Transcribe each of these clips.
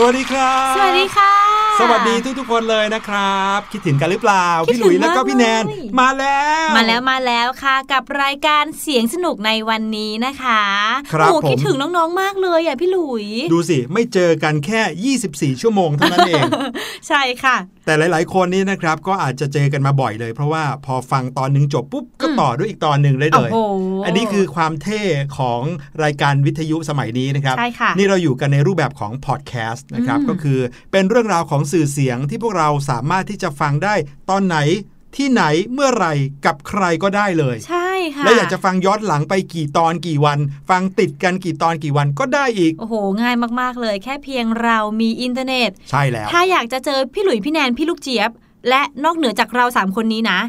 สวัสดีครับ สวัสดีค่ะ สวัสดีทุกๆคนเลยนะครับ คิดถึงกันหรือเปล่าคิดพี่หลุยถึงแล้วก็มากพี่แนนเลยมาแล้ว มาแล้วมาแล้วค่ะ กับรายการเสียงสนุกในวันนี้นะคะครับโอ้ผมคิดถึงน้องๆมากเลยอะพี่หลุย ดูสิ ไม่เจอกันแค่ 24 ชั่วโมงเท่านั้นเอง ใช่ค่ะ แต่หลาย ๆ คนนี่นะครับก็อาจจะเจอกันมาบ่อยเลย เพราะว่าพอฟังตอนหนึงจบปุ๊บก็อืม ต่อด้วยอีกตอนหนึ่งเลยเลยโอ้โหอันนี้คือความเท่ของรายการวิทยุสมัยนี้นะครับใช่ค่ะนี่เราอยู่กันในรูปแบบของพอดแคสต์นะครับอืมก็คือเป็นเรื่องราวของสื่อเสียงที่พวกเราสามารถที่จะฟังได้ตอนไหนที่ไหนเมื่อไหร่กับใครก็ได้เลย ใช่ค่ะ และอยากจะฟังย้อนหลังไปกี่ตอนกี่วัน ฟังติดกันกี่ตอนกี่วันก็ได้อีก โอ้โห ง่ายมากๆเลย แค่เพียงเรามีอินเทอร์เน็ต ใช่แล้ว ถ้าอยากจะเจอพี่หลุยพี่แนน พี่ลูกเจี๊ยบ และนอกเหนือจากเรา 3 คนนี้นะ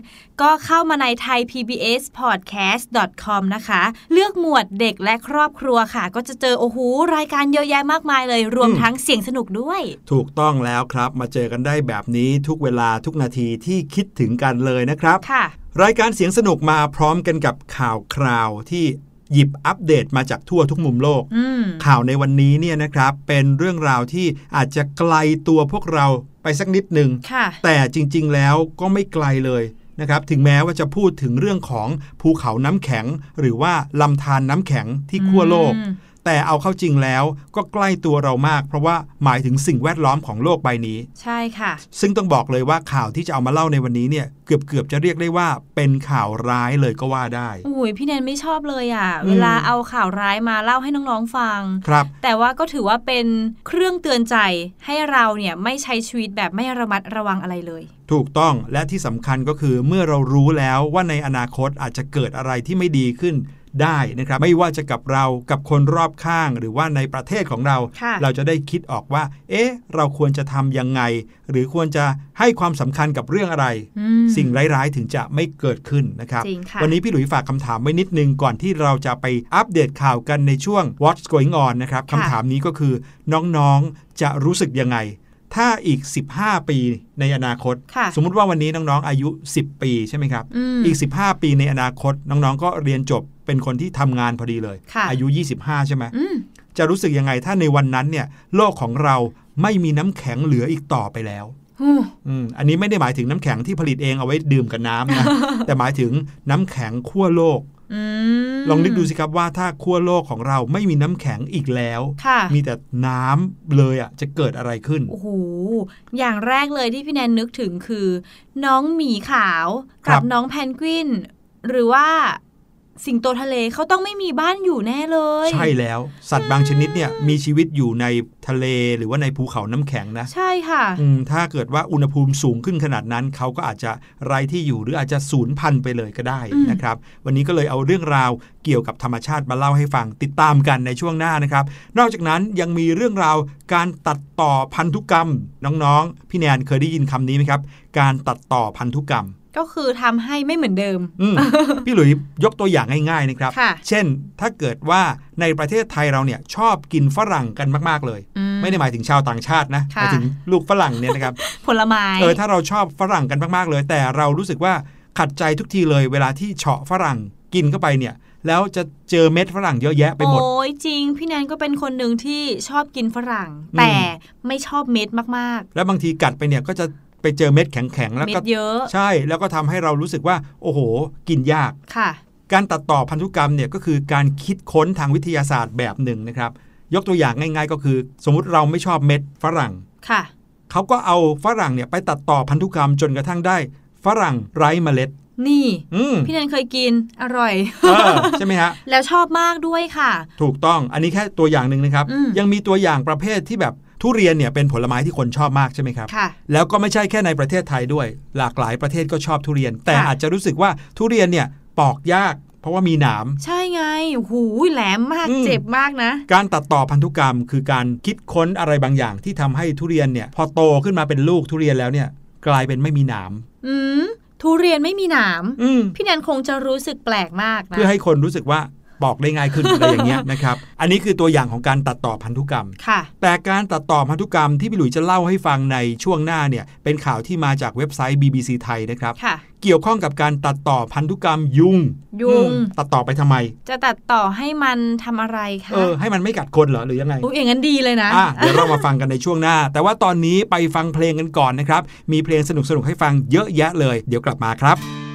ก็เข้ามาใน thaipbspodcast.com นะคะ เลือกหมวดเด็กและครอบครัวค่ะ ก็จะเจอ โอ้โห รายการเยอะแยะมากมายเลย รวมอืมทั้งเสียงสนุกด้วย ถูกต้องแล้วครับ มาเจอกันได้แบบนี้ทุกเวลาทุกนาทีที่คิดถึงกันเลยนะครับ ค่ะ รายการเสียงสนุกมาพร้อมกันกับข่าวคราวที่หยิบอัปเดตมาจากทั่วทุกมุมโลกอืมข่าวในวันนี้เนี่ยนะครับ เป็นเรื่องราวที่อาจจะไกลตัวพวกเราไปสักนิดหนึ่งค่ะแต่จริง ๆ แล้วก็ไม่ไกลเลยนะครับถึงแม้ว่าจะพูดถึงเรื่องของภูเขาน้ำแข็ง หรือว่าลำธารน้ำแข็งที่ขั้วโลกอืม แต่เอาเข้าจริงแล้วก็ใกล้ตัวเรามาก เพราะว่าหมายถึงสิ่งแวดล้อมของโลกใบนี้ ใช่ค่ะ ซึ่งต้องบอกเลยว่าข่าวที่จะเอามาเล่าในวันนี้เนี่ยเกือบเกือบๆจะเรียกได้ว่าเป็นข่าวร้ายเลยก็ว่าได้โอ้ยพี่แนนไม่ชอบเลยอะอืมเวลาเอาข่าวร้ายมาเล่าให้น้องๆฟังครับ แต่ว่าก็ถือว่าเป็นเครื่องเตือนใจให้เราเนี่ยไม่ใช้ชีวิตแบบไม่ระมัดระวังอะไรเลยถูกต้องและที่สำคัญก็คือเมื่อเรารู้แล้วว่าในอนาคตอาจจะเกิดอะไรที่ไม่ดีขึ้น ได้นะครับไม่ว่าจะกับเรากับคนรอบข้างหรือว่าในประเทศของเราค่ะเราจะได้คิดออกว่า เอ๊ะ เราควรจะทำยังไง หรือควรจะให้ความสำคัญกับเรื่องอะไรอืมสิ่งร้ายๆถึงจะไม่เกิดขึ้นนะครับจริงค่ะวันนี้พี่หลุยฝากคำถามไว้นิดนึงก่อนที่เราจะไปอัปเดตข่าวกันในช่วง What's Going On นะครับค่ะคำถามนี้ก็คือน้องๆจะรู้สึกยังไง ถ้าอีก 15 ปีในอนาคตค่ะสมมุติว่าวันนี้น้องๆ อายุ 10 ปีใช่ไหมครับอืมอีก 15 ปีในอนาคต น้องๆ ก็เรียนจบเป็นคนที่ทำงานพอดีเลยค่ะอายุ 25 ใช่ไหมอืมจะรู้สึกยังไงถ้าในวันนั้นเนี่ย โลกของเราไม่มีน้ำแข็งเหลืออีกต่อไปแล้วฮู้อืมอันนี้ไม่ได้หมายถึงน้ำแข็งที่ผลิตเองเอาไว้ดื่มกับน้ำนะแต่หมายถึงน้ำแข็งขั้วโลกอืม ลองนึกดูสิครับว่าถ้าขั้วโลกของเราไม่มีน้ำแข็งอีกแล้วค่ะมีแต่น้ำเลยอะจะเกิดอะไรขึ้น โอ้โห อย่างแรกเลยที่พี่แนนนึกถึงคือ น้องหมีขาวครักับน้องแพนกวิน หรือว่า สิงโตทะเลเขาต้องไม่มีบ้านอยู่แน่เลย ใช่แล้วสัตว์บางชนิดเนี่ยมีชีวิตอยู่ในทะเลหรือว่าในภูเขาน้ำแข็งนะ ใช่ค่ะอืมถ้าเกิดว่าอุณหภูมิสูงขึ้นขนาดนั้น เขาก็อาจจะไร้ที่อยู่หรืออาจจะสูญพันธุ์ไปเลยก็ได้อืมนะครับ วันนี้ก็เลยเอาเรื่องราวเกี่ยวกับธรรมชาติมาเล่าให้ฟังติดตามกันในช่วงหน้านะครับ นอกจากนั้นยังมีเรื่องราวการตัดต่อพันธุกรรมน้องๆ พี่แนนเคยได้ยินคำนี้ไหมครับ การตัดต่อพันธุกรรม ก็คือทำให้ไม่เหมือนเดิมอืมพี่หลุยยกตัวอย่างง่ายๆนะครับค่ะเช่นถ้าเกิดว่าในประเทศไทยเราเนี่ยชอบกินฝรั่งกันมากๆเลยอืไม่ได้หมายถึงชาวต่างชาตินะหค่ะมายถึงลูกฝรั่งเนี่ยนะครับผลไม้เออถ้าเราชอบฝรั่งกันมากๆเลย แต่เรารู้สึกว่าขัดใจทุกทีเลย เวลาที่เฉาะฝรั่งกินเข้าไปเนี่ยแล้วจะเจอเม็ดฝรั่งเยอะแยะไปหมด โอ้ยจริง พี่แนนก็เป็นคนหนึ่งที่ชอบกินฝรั่งอืมแต่ไม่ชอบเม็ดมากแล้วบางทีกัดไปเนี่ยก็จะ ไปเจอเม็ดแข็งๆๆแล้วเม็ก็ดเยอะใช่แล้วก็ทำให้เรารู้สึกว่า โอ้โห กินยากค่ะ การตัดต่อพันธุกรรมเนี่ยก็คือการคิดค้นทางวิทยาศาสตร์แบบหนึ่งนะครับ ยกตัวอย่างง่าย ๆ ก็คือ สมมุติเราไม่ชอบเม็ดฝรั่งค่ะเขาก็เอาฝรั่งเนี่ยไปตัดต่อพันธุกรรมจนกระทั่งได้ ฝรั่งไร้เมล็ด นี่อืมพี่แนนเคยกินอร่อยเออใช่ไหมฮะแล้วชอบมากด้วยค่ะ ถูกต้องอันนี้แค่ตัวอย่างหนึ่งนะครับอืมยังมีตัวอย่างประเภทที่แบบ ทุเรียนเนี่ยเป็นผลไม้ที่คนชอบมากใช่ไหมครับค่ะแล้วก็ไม่ใช่แค่ในประเทศไทยด้วย หลากหลายประเทศก็ชอบทุเรียน แต่ค่ะอาจจะรู้สึกว่าทุเรียนเนี่ยปอกยากเพราะว่ามีหนาม ใช่ไงโอ้โหูแหลมมากอืมเจ็บมากนะ การตัดต่อพันธุกรรม คือการคิดค้นอะไรบางอย่างที่ทำให้ทุเรียนเนี่ย พอโตขึ้นมาเป็นลูกทุเรียนแล้วเนี่ย กลายเป็นไม่มีหนาม อืมทุเรียนไม่มีหนามอืมพี่แนนคงจะรู้สึกแปลกมากนะเพื่อให้คนรู้สึกว่า อกได้ง่ายขึ้นอะไรอย่างเงี้ยนะครับ อันนี้คือตัวอย่างของการตัดต่อพันธุกรรมค่ะแต่การตัดต่อพันธุกรรมที่พี่หลุยจะเล่าให้ฟังในช่วงหน้าเนี่ยเป็นข่าวที่มาจากเว็บไซต์ BBC ไทยนะครับค่ะเกี่ยวข้องกับการตัดต่อพันธุกรรมยุง ยุง ตัดต่อไปทำไม จะตัดต่อให้มันทำอะไรคะเออให้มันไม่กัดคนเหรอหรือยังไงอุ้ยอย่างนั้นดีเลยนะะเดี๋ยวเรามาฟังกันในช่วงหน้า แต่ว่าตอนนี้ไปฟังเพลงกันก่อนนะครับ มีเพลงสนุกๆให้ฟังเยอะแยะเลย เดี๋ยวกลับมาครับ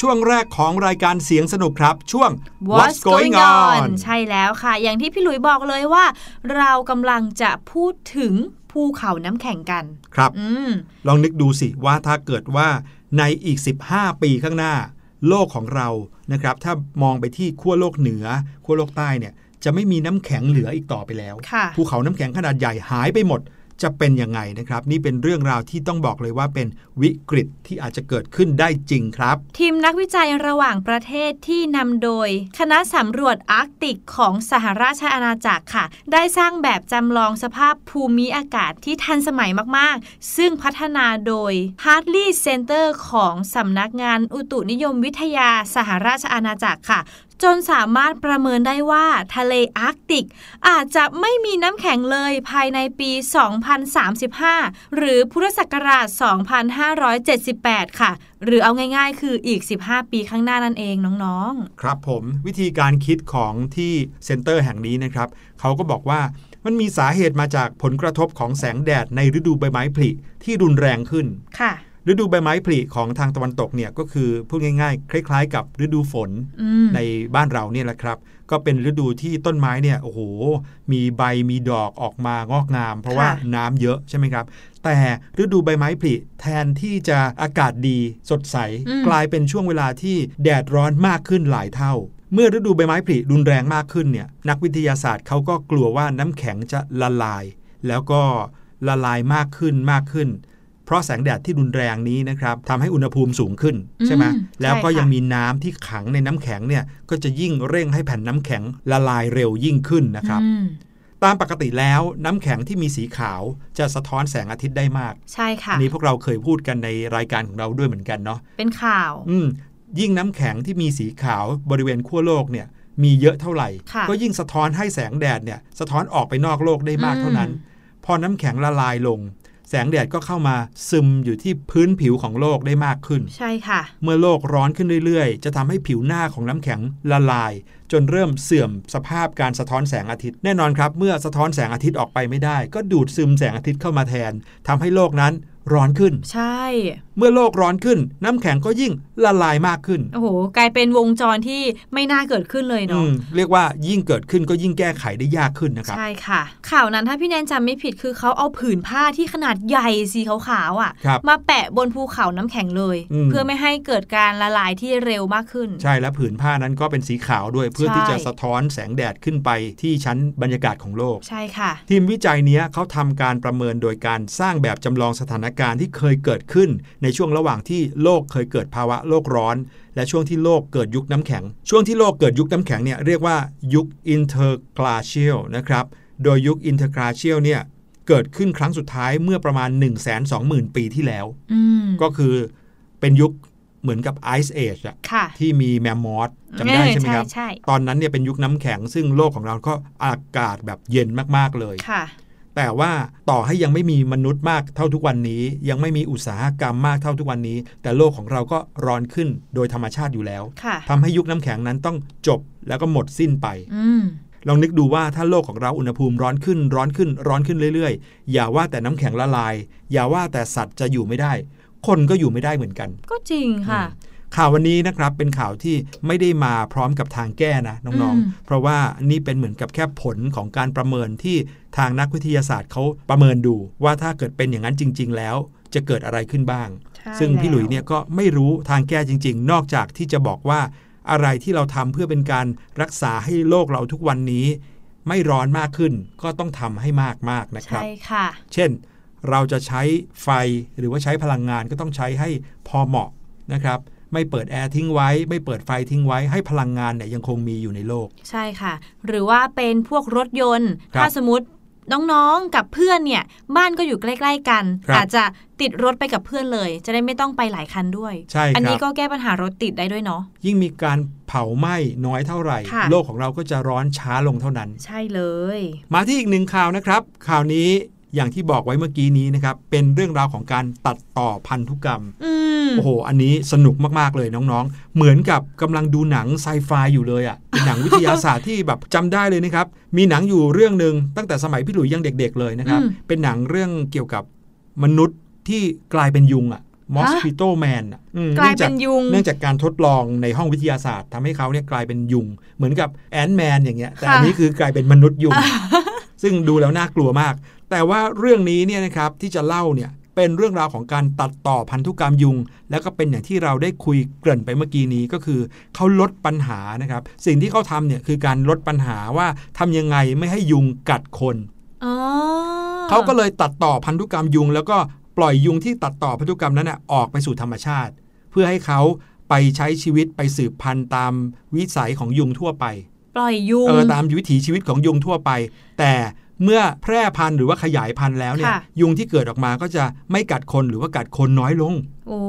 ช่วงแรกของรายการเสียงสนุกครับ ช่วง What's going on ใช่แล้วค่ะ อย่างที่พี่หลุยบอกเลยว่า เรากำลังจะพูดถึงภูเขาน้ำแข็งกัน ครับอืมลองนึกดูสิว่าถ้าเกิดว่าในอีก 15 ปีข้างหน้า โลกของเรานะครับ ถ้ามองไปที่ขั้วโลกเหนือขั้วโลกใต้เนี่ยจะไม่มีน้ำแข็งเหลืออีกต่อไปแล้วค่ะภูเขาน้ำแข็งขนาดใหญ่หายไปหมด จะเป็นยังไงนะครับ นี่เป็นเรื่องราวที่ต้องบอกเลยว่าเป็นวิกฤตที่อาจจะเกิดขึ้นได้จริงครับ ทีมนักวิจัยระหว่างประเทศที่นำโดย คณะสำรวจอาร์กติกของสหราชอาณาจักรค่ะ ได้สร้างแบบจำลองสภาพภูมิอากาศที่ทันสมัยมากๆ ซึ่งพัฒนาโดย Hadley Centre ของสำนักงานอุตุนิยมวิทยาสหราชอาณาจักรค่ะ จนสามารถประเมินได้ว่าทะเลอาร์กติก อาจจะไม่มีน้ำแข็งเลยภายในปี 2035 หรือพุทธศักราช 2578 ค่ะ หรือเอาง่ายๆ คืออีก 15 ปีข้างหน้านั่นเองน้องครับผมวิธีการคิดของที่เซ็นเตอร์แห่งนี้นะครับ เขาก็บอกว่ามันมีสาเหตุมาจากผลกระทบของแสงแดดในฤดูใบไม้ผลิที่รุนแรงขึ้นๆค่ะ ฤดูใบไม้ผลิของทางตะวันตกเนี่ยก็คือพูดง่ายๆ คล้าย ๆ กับฤดูฝนอืมในบ้านเราเนี่ยแหละครับ ก็เป็นฤดูที่ต้นไม้เนี่ยโอ้โห มีใบมีดอกออกมางอกงาม เพราะว่าน้ำเยอะใช่ไหมครับ แต่ฤดูใบไม้ผลิแทนที่จะอากาศดีสดใส กลายเป็นช่วงเวลาที่แดดร้อนมากขึ้นหลายเท่าเมื่อฤดูใบไม้ผลิรุนแรงมากขึ้นเนี่ยนักวิทยาศาสตร์เขาก็กลัวว่าน้ำแข็งจะละลาย แล้วก็ละลายมากขึ้นมากขึ้น เพราะแสงแดดที่รุนแรงนี้นะครับทำให้อุณหภูมิสูงขึ้นใช่ไหมอืมแล้วก็ใช่ค่ะยังมีน้ำที่ขังในน้ำแข็งเนี่ยก็จะยิ่งเร่งให้แผ่นน้ำแข็งละลายเร็วยิ่งขึ้นนะครับอืมตามปกติแล้วน้ำแข็งที่มีสีขาวจะสะท้อนแสงอาทิตย์ได้มาก ใช่ค่ะอันนี้พวกเราเคยพูดกันในรายการของเราด้วยเหมือนกันเนาะเป็นข่าว อืมยิ่งน้ำแข็งที่มีสีขาวบริเวณขั้วโลกเนี่ย มีเยอะเท่าไหร่ค่ะก็ยิ่งสะท้อนให้แสงแดดเนี่ย สะท้อนออกไปนอกโลกได้มากเท่านั้นอืมพอน้ำแข็งละลายลง แสงแดดก็เข้ามาซึมอยู่ที่พื้นผิวของโลกได้มากขึ้น ใช่ค่ะ เมื่อโลกร้อนขึ้นเรื่อยๆ จะทำให้ผิวหน้าของน้ำแข็งละลาย จนเริ่มเสื่อมสภาพการสะท้อนแสงอาทิตย์แน่นอนครับ เมื่อสะท้อนแสงอาทิตย์ออกไปไม่ได้ ก็ดูดซึมแสงอาทิตย์เข้ามาแทนทำให้โลกนั้น ร้อนขึ้น ใช่ เมื่อโลกร้อนขึ้น น้ำแข็งก็ยิ่งละลายมากขึ้น โอ้โห กลายเป็นวงจรที่ไม่น่าเกิดขึ้นเลยอืเนาะมเรียกว่ายิ่งเกิดขึ้นก็ยิ่งแก้ไขได้ยากขึ้นนะครับ ใช่ค่ะ ข่าวนั้นถ้าพี่แนนจำไม่ผิดคือเขาเอาผืนผ้าที่ขนาดใหญ่สีขาวๆอะครับมาแปะบนภูเขาน้ำแข็งเลยอืมเพื่อไม่ให้เกิดการละลายที่เร็วมากขึ้น ใช่แล้วผืนผ้านั้นก็เป็นสีขาวด้วยเพื่อใช่ที่จะสะท้อนแสงแดดขึ้นไปที่ชั้นบรรยากาศของโลก ใช่ค่ะ ทีมวิจัยเนี้ยเขาทำการประเมินโดยการสร้างแบบจำลองสถานการณ์ที่เคยเกิดขึ้น ในช่วงระหว่างที่โลกเคยเกิดภาวะโลกร้อน และช่วงที่โลกเกิดยุคน้ำแข็ง ช่วงที่โลกเกิดยุคน้ำแข็งเนี่ยเรียกว่ายุค interglacial นะครับโดยยุค interglacial เนี่ยเกิดขึ้นครั้งสุดท้ายเมื่อประมาณ 1 2 0 0 0 0 ปีที่แล้วอืมก็คือเป็นยุคเหมือนกับ Ice Age อะค่ะที่มีแมมมอสจำได้ใช่ไหมครับใช่ตอนนั้นเนี่ยเป็นยุคน้ำแข็งซึ่งโลกของเราก็อากาศแบบเย็นมาก ๆ เลยค่ะ แต่ว่าต่อให้ยังไม่มีมนุษย์มากเท่าทุกวันนี้ ยังไม่มีอุตสาหกรรมมากเท่าทุกวันนี้ แต่โลกของเราก็ร้อนขึ้นโดยธรรมชาติอยู่แล้วค่ะทำให้ยุคน้ำแข็งนั้นต้องจบแล้วก็หมดสิ้นไปอืมลองนึกดูว่าถ้าโลกของเราอุณหภูมิร้อนขึ้นร้อนขึ้นร้อนขึ้นเรื่อยๆ อย่าว่าแต่น้ำแข็งละลาย อย่าว่าแต่สัตว์จะอยู่ไม่ได้ คนก็อยู่ไม่ได้เหมือนกัน ก็จริงค่ะ ข่าววันนี้นะครับเป็นข่าวที่ไม่ได้มาพร้อมกับทางแก้นะน้องอืมๆเพราะว่านี่เป็นเหมือนกับแค่ผลของการประเมินที่ทางนักวิทยาศาสตร์เขาประเมินดู ว่าถ้าเกิดเป็นอย่างนั้นจริง ๆ แล้ว จะเกิดอะไรขึ้นบ้างใช่ซึ่งพี่หลุยแล้วเนี่ยก็ไม่รู้ทางแก้จริง ๆ นอกจากที่จะบอกว่าอะไรที่เราทำเพื่อเป็นการรักษาให้โลกเราทุกวันนี้ ไม่ร้อนมากขึ้นก็ต้องทำให้มากๆนะครับใช่ค่ะ เช่น เราจะใช้ไฟหรือว่าใช้พลังงานก็ต้องใช้ให้พอเหมาะนะครับ ไม่เปิดแอร์ทิ้งไว้ ไม่เปิดไฟทิ้งไว้ให้พลังงานเนี่ยยังคงมีอยู่ในโลก ใช่ค่ะ หรือว่าเป็นพวกรถยนต์ครับถ้าสมมติน้องๆกับเพื่อนเนี่ยบ้านก็อยู่ใกล้ๆกันครับอาจจะติดรถไปกับเพื่อนเลย จะได้ไม่ต้องไปหลายคันด้วยใช่อันคนี้รับก็แก้ปัญหารถติดได้ด้วยเนาะยิ่งมีการเผาไหม้น้อยเท่าไหร่ค่ะโลกของเราก็จะร้อนช้าลงเท่านั้น ใช่เลย มาที่อีกหนึ่งข่าวนะครับ ข่าวนี้ อย่างที่บอกไว้เมื่อกี้นี้นะครับ เป็นเรื่องราวของการตัดต่อพันธุกรรมอืมโอ้โห อันนี้สนุกมาก ๆ เลยน้องๆ เหมือนกับกำลังดูหนังไซไฟอยู่เลยอะ่ะเป็นหนังวิทยาศาสตร์ที่แบบจำได้เลยนะครับ มีหนังอยู่เรื่องหนึ่งตั้งแต่สมัยพี่หลุยยังเด็ก ๆ เลยนะครับอืมเป็นหนังเรื่องเกี่ยวกับมนุษย์ที่กลายเป็นยุงอะ่ะ mosquito man อะอืมกลายเป็นนื่องจยุง เนื่องจากการทดลองในห้องวิทยาศาสตร์ทำให้เขาเนี่ยกลายเป็นยุง เหมือนกับแอนแมนอย่างเงี้ย แต่อันนี้คือกลายเป็นมนุษย์ยุง ซึ่งดูแล้วน่ากลัวมาก แต่ว่าเรื่องนี้เนี่ยนะครับที่จะเล่าเนี่ยเป็นเรื่องราวของการตัดต่อพันธุกรรมยุง แล้วก็เป็นอย่างที่เราได้คุยเกริ่นไปเมื่อกี้นี้ก็คือเขาลดปัญหานะครับ สิ่งที่เขาทำเนี่ยคือการลดปัญหาว่าทำยังไงไม่ให้ยุงกัดคนอ๋อเขาก็เลยตัดต่อพันธุกรรมยุง แล้วก็ปล่อยยุงที่ตัดต่อพันธุกรรมนั้นนะออกไปสู่ธรรมชาติ เพื่อให้เขาไปใช้ชีวิตไปสืบพันธุ์ตามวิสัยของยุงทั่วไป ปล่อยยุงเออตามวิถีชีวิตของยุงทั่วไป แต่เมื่อแพร่พันธุ์หรือว่าขยายพันธุ์แล้วเนี่ยค่ะยุงที่เกิดออกมาก็จะไม่กัดคนหรือว่ากัดคนน้อยลง โอ้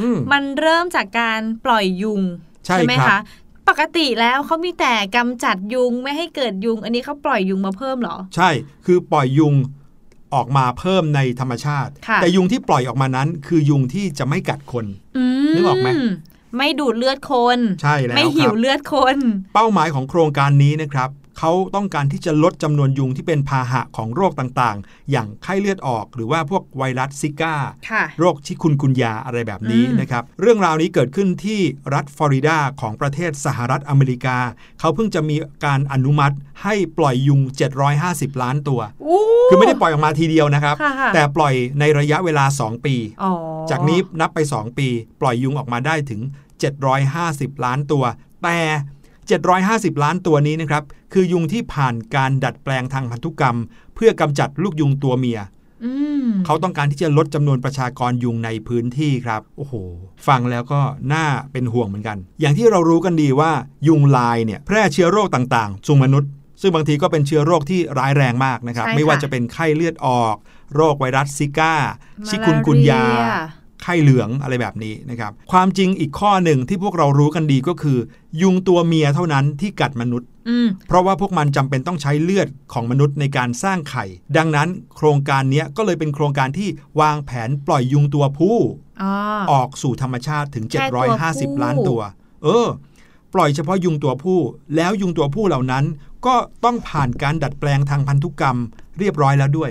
อืมมันเริ่มจากการปล่อยยุง ใช่ไหมครัคะบปกติแล้วเขามีแต่กำจัดยุงไม่ให้เกิดยุง อันนี้เขาปล่อยยุงมาเพิ่มเหรอ ใช่คือปล่อยยุงออกมาเพิ่มในธรรมชาติค่ะแต่ยุงที่ปล่อยออกมานั้น คือยุงที่จะไม่กัดคนอืมนึกออกไหม ไม่ดูดเลือดคน ใช่แล้วไม่คหิรัวบเลือดคน เป้าหมายของโครงการนี้นะครับเขาต้องการที่จะลดจำนวนยุงที่เป็นพาหะของโรคต่างๆ อย่างไข้เลือดออก หรือว่าพวกไวรัสซิก้าค่ะโรคชิคุนกุนยาอะไรแบบนี้อืมนะครับ เรื่องราวนี้เกิดขึ้นที่รัฐฟลอริดาของประเทศสหรัฐอเมริกา เขาเพิ่งจะมีการอนุมัติให้ปล่อยยุง 750 ล้านตัวอู้คือไม่ได้ปล่อยออกมาทีเดียวนะครับค่ะค่ะแต่ปล่อยในระยะเวลา 2 ปีอ๋อจากนี้นับไป 2 ปี ปล่อยยุงออกมาได้ถึง 750 ล้านตัว แต่ 750 ล้านตัวนี้นะครับ คือยุงที่ผ่านการดัดแปลงทางพันธุกรรม เพื่อกำจัดลูกยุงตัวเมียอืมเขาต้องการที่จะลดจำนวนประชากรยุงในพื้นที่ครับ โอ้โห ฟังแล้วก็น่าเป็นห่วงเหมือนกัน อย่างที่เรารู้กันดีว่ายุงลายเนี่ยแพร่เชื้อโรคต่างๆสู่มนุษย์ ซึ่งบางทีก็เป็นเชื้อโรคที่ร้ายแรงมากนะครับใช่ค่ะไม่ว่าจะเป็นไข้เลือดออก โรคไวรัสซิก้ามาชิคุนกุนยาลเรีย ไข้เหลืองอะไรแบบนี้นะครับ ความจริงอีกข้อหนึ่งที่พวกเรารู้กันดีก็คือ ยุงตัวเมียเท่านั้นที่กัดมนุษย์อืมเพราะว่าพวกมันจำเป็นต้องใช้เลือดของมนุษย์ในการสร้างไข่ ดังนั้นโครงการเนี้ยก็เลยเป็นโครงการที่วางแผนปล่อยยุงตัวผู้อ๋อออกสู่ธรรมชาติถึงแค่ตัวผู้750 ล้านตัว เออ ปล่อยเฉพาะยุงตัวผู้ แล้วยุงตัวผู้เหล่านั้น ก็ต้องผ่านการดัดแปลงทางพันธุกรรม เรียบร้อยแล้วด้วย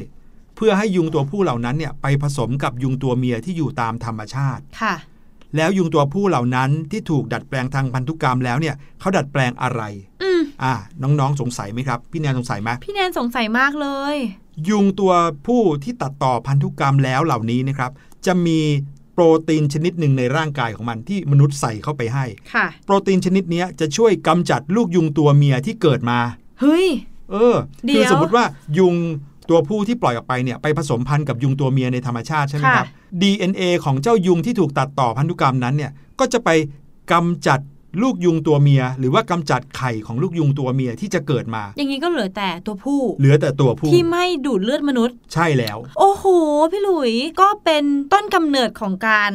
เพื่อให้ยุงตัวผู้เหล่านั้นเนี่ยไปผสมกับยุงตัวเมียที่อยู่ตามธรรมชาติค่ะ แล้วยุงตัวผู้เหล่านั้นที่ถูกดัดแปลงทางพันธุกรรมแล้วเนี่ยเขาดัดแปลงอะไร อืมอ่า น้องๆสงสัยไหมครับ พี่แนนสงสัยไหมพี่แนนสงสัยมากเลย ยุงตัวผู้ที่ตัดต่อพันธุกรรมแล้วเหล่านี้นะครับ จะมีโปรตีนชนิดหนึ่งในร่างกายของมันที่มนุษย์ใส่เข้าไปให้ ค่ะ โปรตีนชนิดเนี้ยจะช่วยกำจัดลูกยุงตัวเมียที่เกิดมา เฮ้ย เออเดี๋คืยวสมมติว่ายุง ตัวผู้ที่ปล่อยออกไปเนี่ยไปผสมพันธุ์กับยุงตัวเมียในธรรมชาติใช่ไหมครับค่ะ DNA ของเจ้ายุงที่ถูกตัดต่อพันธุกรรมนั้นเนี่ยก็จะไปกำจัดลูกยุงตัวเมีย หรือว่ากำจัดไข่ของลูกยุงตัวเมียที่จะเกิดมา อย่างนี้ก็เหลือแต่ตัวผู้ เหลือแต่ตัวผู้ที่ไม่ดูดเลือดมนุษย์ ใช่แล้ว โอ้โห พี่หลุยก็เป็นต้นกำเนิดของการ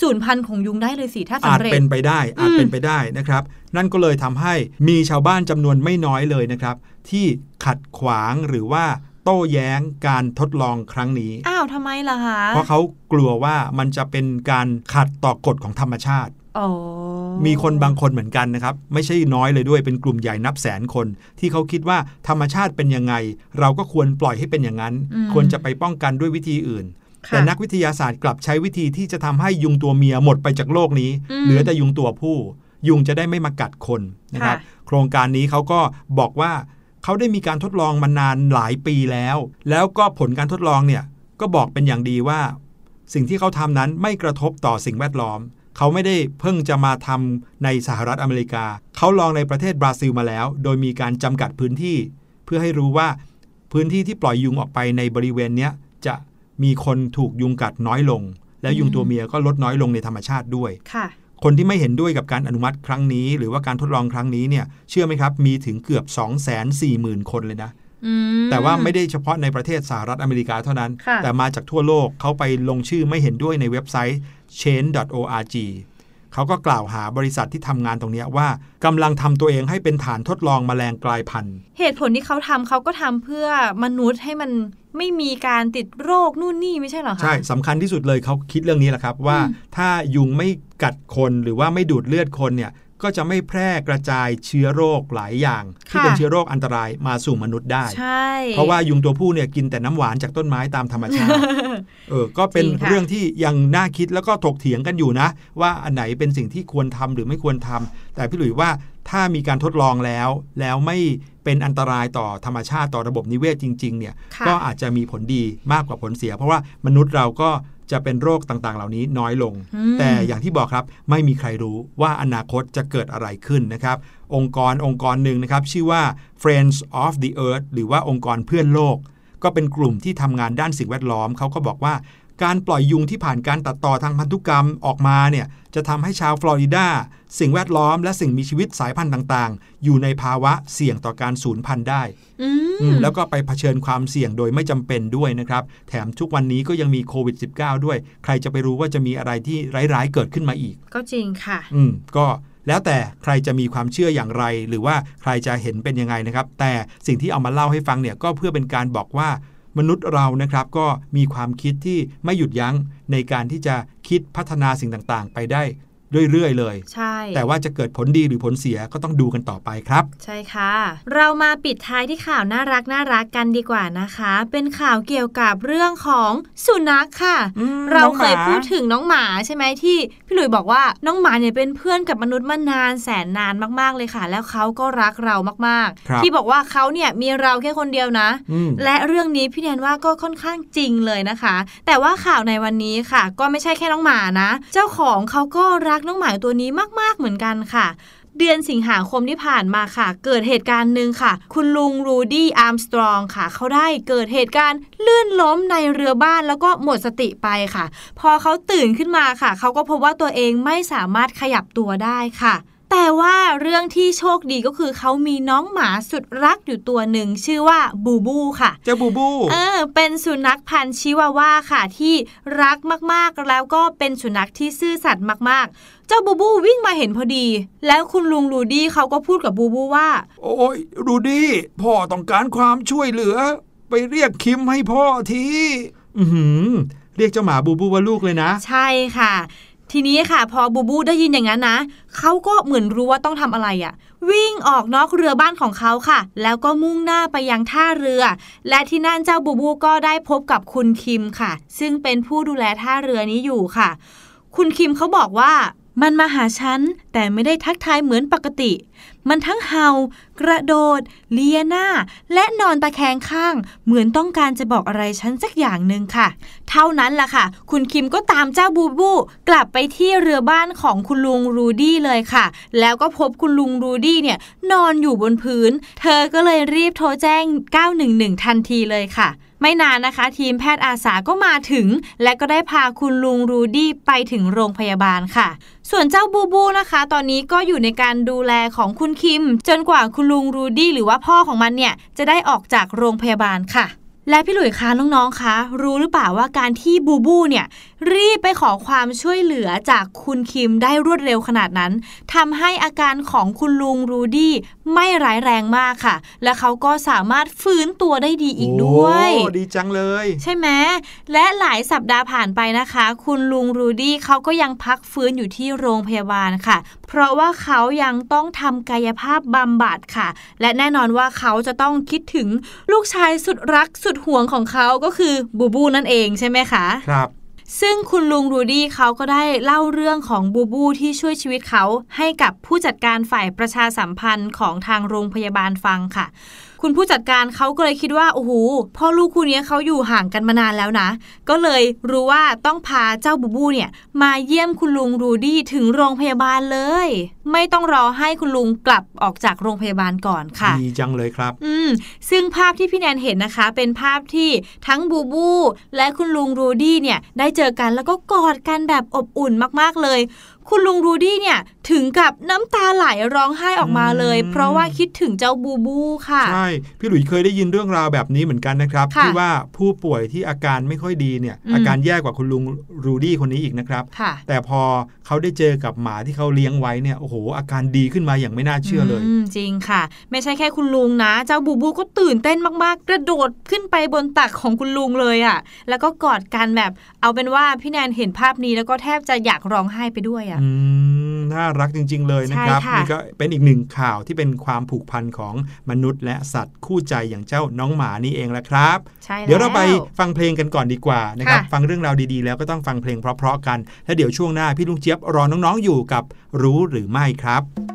สูญพันธุ์ของยุงได้เลยสิถ้าอาจสำเร็จเป็นไปได้อาจอืมเป็นไปได้นะครับ นั่นก็เลยทำให้มีชาวบ้านจำนวนไม่น้อยเลยนะครับ ที่ขัดขวางหรือว่า โต้แย้งการทดลองครั้งนี้ อ้าวทำไมล่ะคะ เพราะเขากลัวว่ามันจะเป็นการขัดต่อกฎของธรรมชาติอ๋อมีคนบางคนเหมือนกันนะครับ ไม่ใช่น้อยเลยด้วยเป็นกลุ่มใหญ่นับแสนคน ที่เขาคิดว่าธรรมชาติเป็นยังไง เราก็ควรปล่อยให้เป็นอย่างนั้นอืมควรจะไปป้องกันด้วยวิธีอื่นค่ะแต่นักวิทยาศาสตร์กลับใช้วิธีที่จะทำให้ยุงตัวเมียหมดไปจากโลกนี้อืมเหลือแต่ยุงตัวผู้ ยุงจะได้ไม่มากัดคนนะครับค่ะโครงการนี้เขาก็บอกว่า เขาได้มีการทดลองมานานหลายปีแล้ว แล้วก็ผลการทดลองเนี่ยก็บอกเป็นอย่างดีว่า สิ่งที่เขาทำนั้นไม่กระทบต่อสิ่งแวดล้อม เขาไม่ได้เพิ่งจะมาทำในสหรัฐอเมริกา เขาลองในประเทศบราซิลมาแล้ว โดยมีการจำกัดพื้นที่ เพื่อให้รู้ว่าพื้นที่ที่ปล่อยยุงออกไปในบริเวณเนี้ยจะมีคนถูกยุงกัดน้อยลง แล้วยุงตัวเมียก็ลดน้อยลงในธรรมชาติด้วยค่ะ คนที่ไม่เห็นด้วยกับการอนุมัติครั้งนี้ หรือว่าการทดลองครั้งนี้เนี่ยเชื่อไหมครับ มีถึงเกือบ2 4 0 0 0 0 คนเลยนะอืมแต่ว่าไม่ได้เฉพาะในประเทศสหรัฐอเมริกาเท่านั้นค่ะแต่มาจากทั่วโลกเขาไปลงชื่อไม่เห็นด้วยในเว็บไซต์ change.org เขาก็กล่าวหาบริษัทที่ทำงานตรงเนี้ยว่ากำลังทำตัวเองให้เป็นฐานทดลองแมลงกลายพันธุ์ เหตุผลที่เขาทำเขาก็ทำเพื่อมนุษย์ให้มันไม่มีการติดโรคนู่นนี่ไม่ใช่เหรอคะใช่สำคัญที่สุดเลยเขาคิดเรื่องนี้แหละครับว่าถ้ายุงไม่กัดคนหรือว่าไม่ดูดเลือดคนเนี่ย ก็จะไม่แพร่กระจายเชื้อโรคหลายอย่าง ที่ค่ะเป็นเชื้อโรคอันตรายมาสู่มนุษย์ได้ใช่เพราะว่ายุงตัวผู้เนี่ยกินแต่น้ำหวานจากต้นไม้ตามธรรมชาติเออก็เป็นจริงค่ะเรื่องที่ยังน่าคิดแล้วก็ถกเถียงกันอยู่นะ ว่าอันไหนเป็นสิ่งที่ควรทำหรือไม่ควรทำแต่พี่หลุยว่าถ้ามีการทดลองแล้ว แล้วไม่เป็นอันตรายต่อธรรมชาติต่อระบบนิเวศจริง ๆ เนี่ยค่ะก็อาจจะมีผลดีมากกว่าผลเสีย เพราะว่ามนุษย์เราก็ จะเป็นโรคต่างๆ เหล่านี้น้อยลงอืมแต่อย่างที่บอกครับไม่มีใครรู้ว่าอนาคตจะเกิดอะไรขึ้นนะครับ องค์กรองค์กรหนึ่งนะครับ ชื่อว่า Friends of the Earth หรือว่าองค์กรเพื่อนโลก ก็เป็นกลุ่มที่ทำงานด้านสิ่งแวดล้อมเขาก็บอกว่า การปล่อยยุงที่ผ่านการตัดต่อทางพันธุกรรมออกมาเนี่ยจะทำให้ชาวฟลอริดาสิ่งแวดล้อมและสิ่งมีชีวิตสายพันธุ์ต่างๆ อยู่ในภาวะเสี่ยงต่อการสูญพันธุ์ได้อือืมมแล้วก็ไปเผชิญความเสี่ยงโดยไม่จำเป็นด้วยนะครับ แถมทุกวันนี้ก็ยังมีโควิด -19 ด้วย ใครจะไปรู้ว่าจะมีอะไรที่ร้ายๆเกิดขึ้นมาอีก ก็จริงค่ะ อืมก็แล้วแต่ใครจะมีความเชื่ออย่างไร หรือว่าใครจะเห็นเป็นยังไงนะครับ แต่สิ่งที่เอามาเล่าให้ฟังเนี่ยก็เพื่อเป็นการบอกว่า มนุษย์เรานะครับก็มีความคิดที่ไม่หยุดยั้งในการที่จะคิดพัฒนาสิ่งต่างๆ ไปได้ เรื่อยๆเลย ใช่ แต่ว่าจะเกิดผลดีหรือผลเสียก็ต้องดูกันต่อไปครับ ใช่ค่ะ เรามาปิดท้ายที่ข่าวน่ารักน่ารักกันดีกว่านะคะ เป็นข่าวเกี่ยวกับเรื่องของสุนัขค่ะอืมเราน้องหเคมายพูดถึงน้องหมาใช่ไหมที่พี่หลุยบอกว่าน้องหมาเนี่ยเป็นเพื่อนกับมนุษย์มานานแสนนานมากๆเลยค่ะ แล้วเขาก็รักเรามากครับๆที่บอกว่าเขาเนี่ยมีเราแค่คนเดียวนะอืมและเรื่องนี้พี่แนนว่าก็ค่อนข้างจริงเลยนะคะ แต่ว่าข่าวในวันนี้ค่ะ ก็ไม่ใช่แค่น้องหมานะ เจ้าของเขาก็รักน้องหมาตัวนี้มาก ๆ เหมือนกันค่ะ เดือนสิงหาคมที่ผ่านมาค่ะ เกิดเหตุการณ์หนึ่งค่ะ คุณลุงรูดี้อาร์มสตรองค่ะ เขาได้เกิดเหตุการณ์ลื่นล้มในเรือบ้านแล้วก็หมดสติไปค่ะ พอเขาตื่นขึ้นมาค่ะ เขาก็พบว่าตัวเองไม่สามารถขยับตัวได้ค่ะ แต่ว่าเรื่องที่โชคดีก็คือเขามีน้องหมาสุดรักอยู่ตัวหนึ่งชื่อว่าบูบูค่ะ เจ้าบูบู เออ เป็นสุนัขพันธุ์ชิวาว่าค่ะที่รักมากๆ แล้วก็เป็นสุนัขที่ซื่อสัตย์มากๆ เจ้าบูบูวิ่งมาเห็นพอดี แล้วคุณลุงรูดี้เขาก็พูดกับบูบูว่า โอ้ยรูดี้พ่อต้องการความช่วยเหลือ ไปเรียกคิมให้พ่อทีอือหือเรียกเจ้าหมาบูบูว่าลูกเลยนะ ใช่ค่ะ ทีนี้ค่ะ พอบูบูได้ยินอย่างนั้นนะเขาก็เหมือนรู้ว่าต้องทำอะไรอะ่ะ วิ่งออกนอกเรือบ้านของเขาค่ะ แล้วก็มุ่งหน้าไปยังท่าเรือ และที่นั่นเจ้าบูบูก็ได้พบกับคุณคิมค่ะ ซึ่งเป็นผู้ดูแลท่าเรือนี้อยู่ค่ะ คุณคิมเขาบอกว่า มันมาหาฉันแต่ไม่ได้ทักทายเหมือนปกติ มันทั้งเห่า กระโดด เลียหน้า และนอนตะแคงข้าง เหมือนต้องการจะบอกอะไรฉันสักอย่างหนึ่งค่ะ เท่านั้นล่ะค่ะ คุณคิมก็ตามเจ้าบูบู กลับไปที่เรือบ้านของคุณลุงรูดี้เลยค่ะ แล้วก็พบคุณลุงรูดี้เนี่ยนอนอยู่บนพื้น เธอก็เลยรีบโทรแจ้ง 911 ทันทีเลยค่ะไม่นานนะคะ ทีมแพทย์อาสาก็มาถึง และก็ได้พาคุณลุงรูดี้ไปถึงโรงพยาบาลค่ะ ส่วนเจ้าบูบูนะคะ ตอนนี้ก็อยู่ในการดูแลของคุณคิม จนกว่าคุณลุงรูดี้หรือว่าพ่อของมันเนี่ยจะได้ออกจากโรงพยาบาลค่ะ และพี่หลุยคะน้องๆคะรู้หรือเปล่าว่าการที่บูบูเนี่ยรีบไปขอความช่วยเหลือจากคุณคิมได้รวดเร็วขนาดนั้นทำให้อาการของคุณลุงรูดี้ไม่ร้ายแรงมากค่ะ และเขาก็สามารถฟื้นตัวได้ดีอีกด้วยโอ้ดีจังเลย ใช่ไหมและหลายสัปดาห์ผ่านไปนะคะ คุณลุงรูดี้เขาก็ยังพักฟื้นอยู่ที่โรงพยาบาลค่ะ เพราะว่าเขายังต้องทำกายภาพบำบัดค่ะ และแน่นอนว่าเขาจะต้องคิดถึงลูกชายสุดรักสุดห่วงของเขาก็คือบูบูนั่นเองใช่ไหมคะ ครับ ซึ่งคุณลุงรูดี้เขาก็ได้เล่าเรื่องของบูบูที่ช่วยชีวิตเขาให้กับผู้จัดการฝ่ายประชาสัมพันธ์ของทางโรงพยาบาลฟังค่ะ คุณผู้จัดการเขาก็เลยคิดว่าโอ้โหพ่อลูกคู่นี้เขาอยู่ห่างกันมานานแล้วนะ ก็เลยรู้ว่าต้องพาเจ้าบูบูเนี่ย มาเยี่ยมคุณลุงรูดี้ถึงโรงพยาบาลเลย ไม่ต้องรอให้คุณลุงกลับออกจากโรงพยาบาลก่อนค่ะดีจังเลยครับ อืมซึ่งภาพที่พี่แนนเห็นนะคะ เป็นภาพที่ทั้งบูบูและคุณลุงรูดี้เนี่ยได้เจอกันแล้วก็กอดกันแบบอบอุ่นมากๆเลย คุณลุงรูดี้เนี่ยถึงกับน้ำตาไหลร้องไห้ออกมาเลยอืมเพราะว่าคิดถึงเจ้าบูบูค่ะ ใช่ พี่หลุยส์เคยได้ยินเรื่องราวแบบนี้เหมือนกันนะครับค่ะที่ว่าผู้ป่วยที่อาการไม่ค่อยดีเนี่ยอืมอาการแย่กว่าคุณลุงรูดี้คนนี้อีกนะครับค่ะแต่พอเขาได้เจอกับหมาที่เขาเลี้ยงไว้เนี่ยโอ้โห อาการดีขึ้นมาอย่างไม่น่าเชื่อเลยมจริงค่ะ ไม่ใช่แค่คุณลุงนะ เจ้าบูบูก็ตื่นเต้นมากๆ กระโดดขึ้นไปบนตักของคุณลุงเลยอะ่ะแล้วก็กอดกันแบบเอาเป็นว่าพี่แนนเห็นภาพนี้แล้วก็แทบจะอยากร้องไห้ไปด้วยอะ่ะอืมน่ารักจริง ๆ เลยนะครับใช่ค่ะนี่ก็เป็นอีกหนึ่งข่าวที่เป็นความผูกพันของมนุษย์ และสัตว์คู่ใจอย่างเจ้าน้องหมานี่เองแหละครับใช่เดี๋ยวเราไปแล้วฟังเพลงกันก่อนดีกว่านะครับค่ะฟังเรื่องราวดีๆ แล้วก็ต้องฟังเพลงเพราะๆกัน แล้วเดี๋ยวช่วงหน้าพี่ลุงเจี๊ยบรอน้องๆอยู่กับรู้หรือไม่ครับ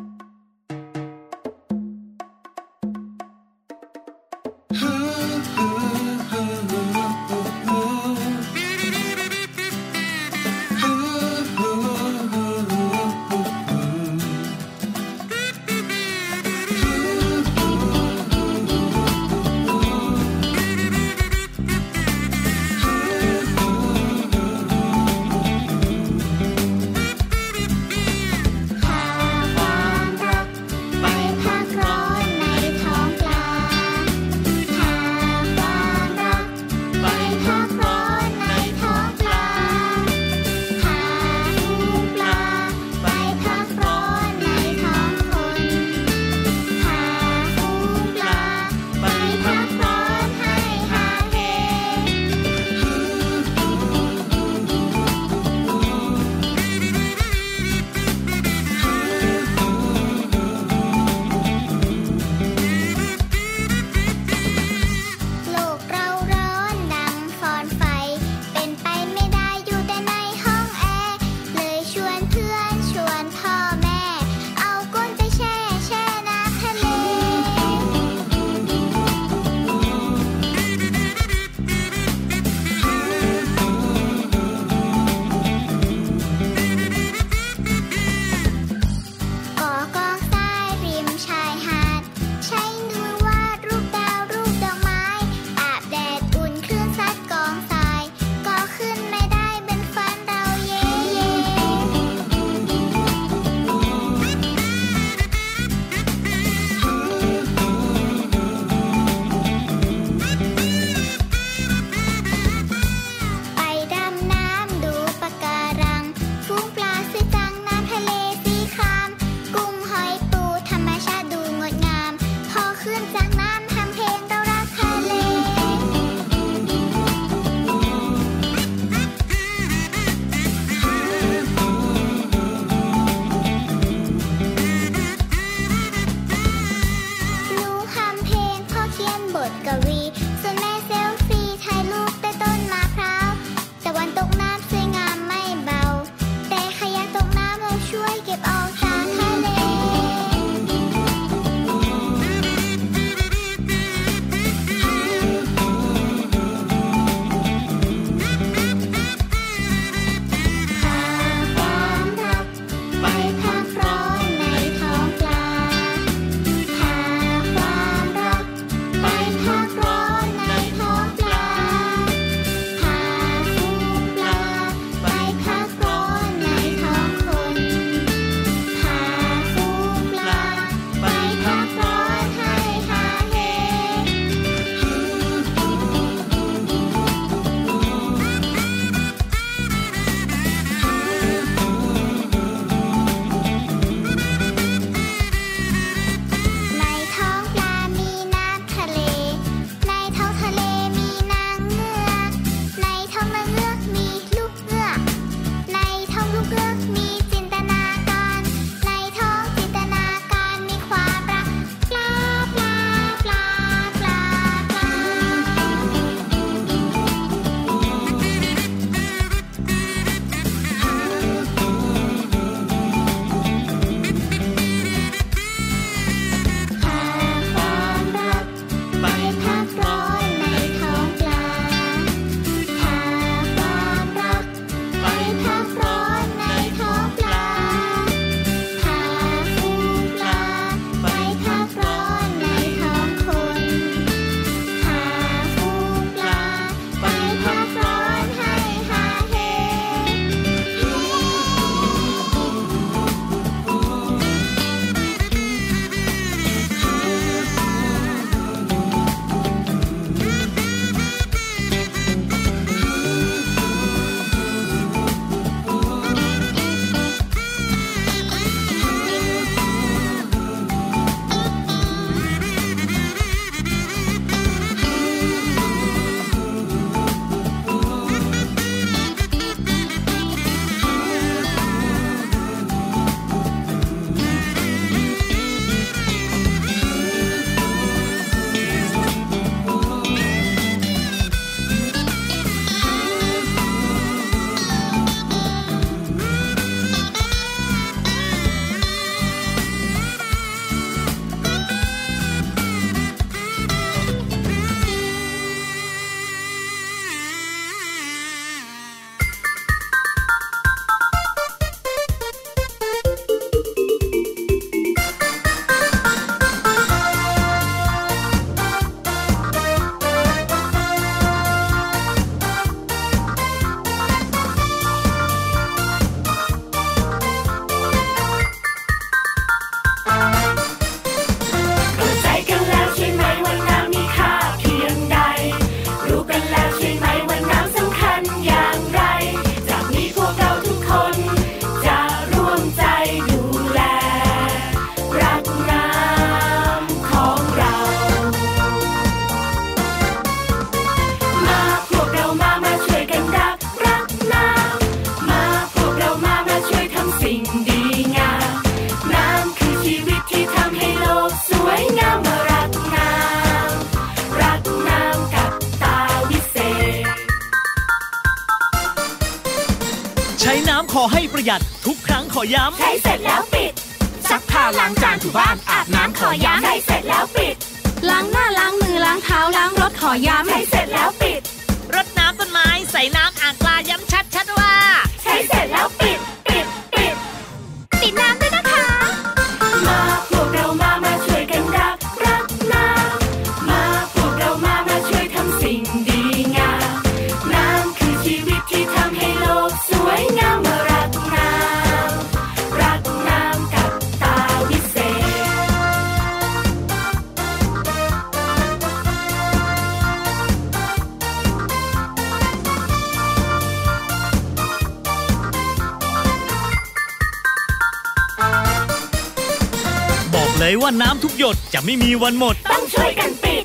วันหมด ต้องช่วยกันปิด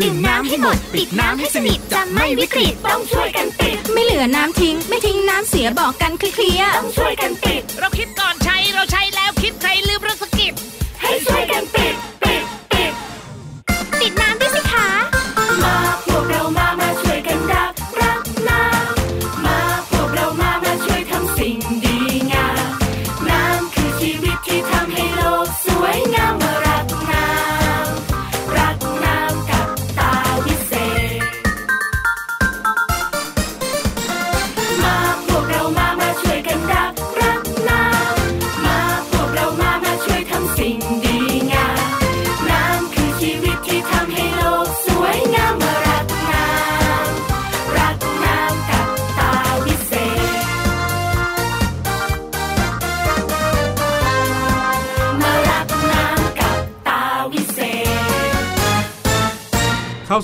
ดื่มน้ำให้หมด ปิดน้ำให้สนิทจะไม่วิกฤตต้องช่วยกันปิด ไม่เหลือน้ำทิ้ง ไม่ทิ้งน้ำเสียบอกกันเคลียร์ๆต้องช่วยกันปิด เราคิดก่อนใช้เราใช้แล้วคิดใครลืมเรื่องส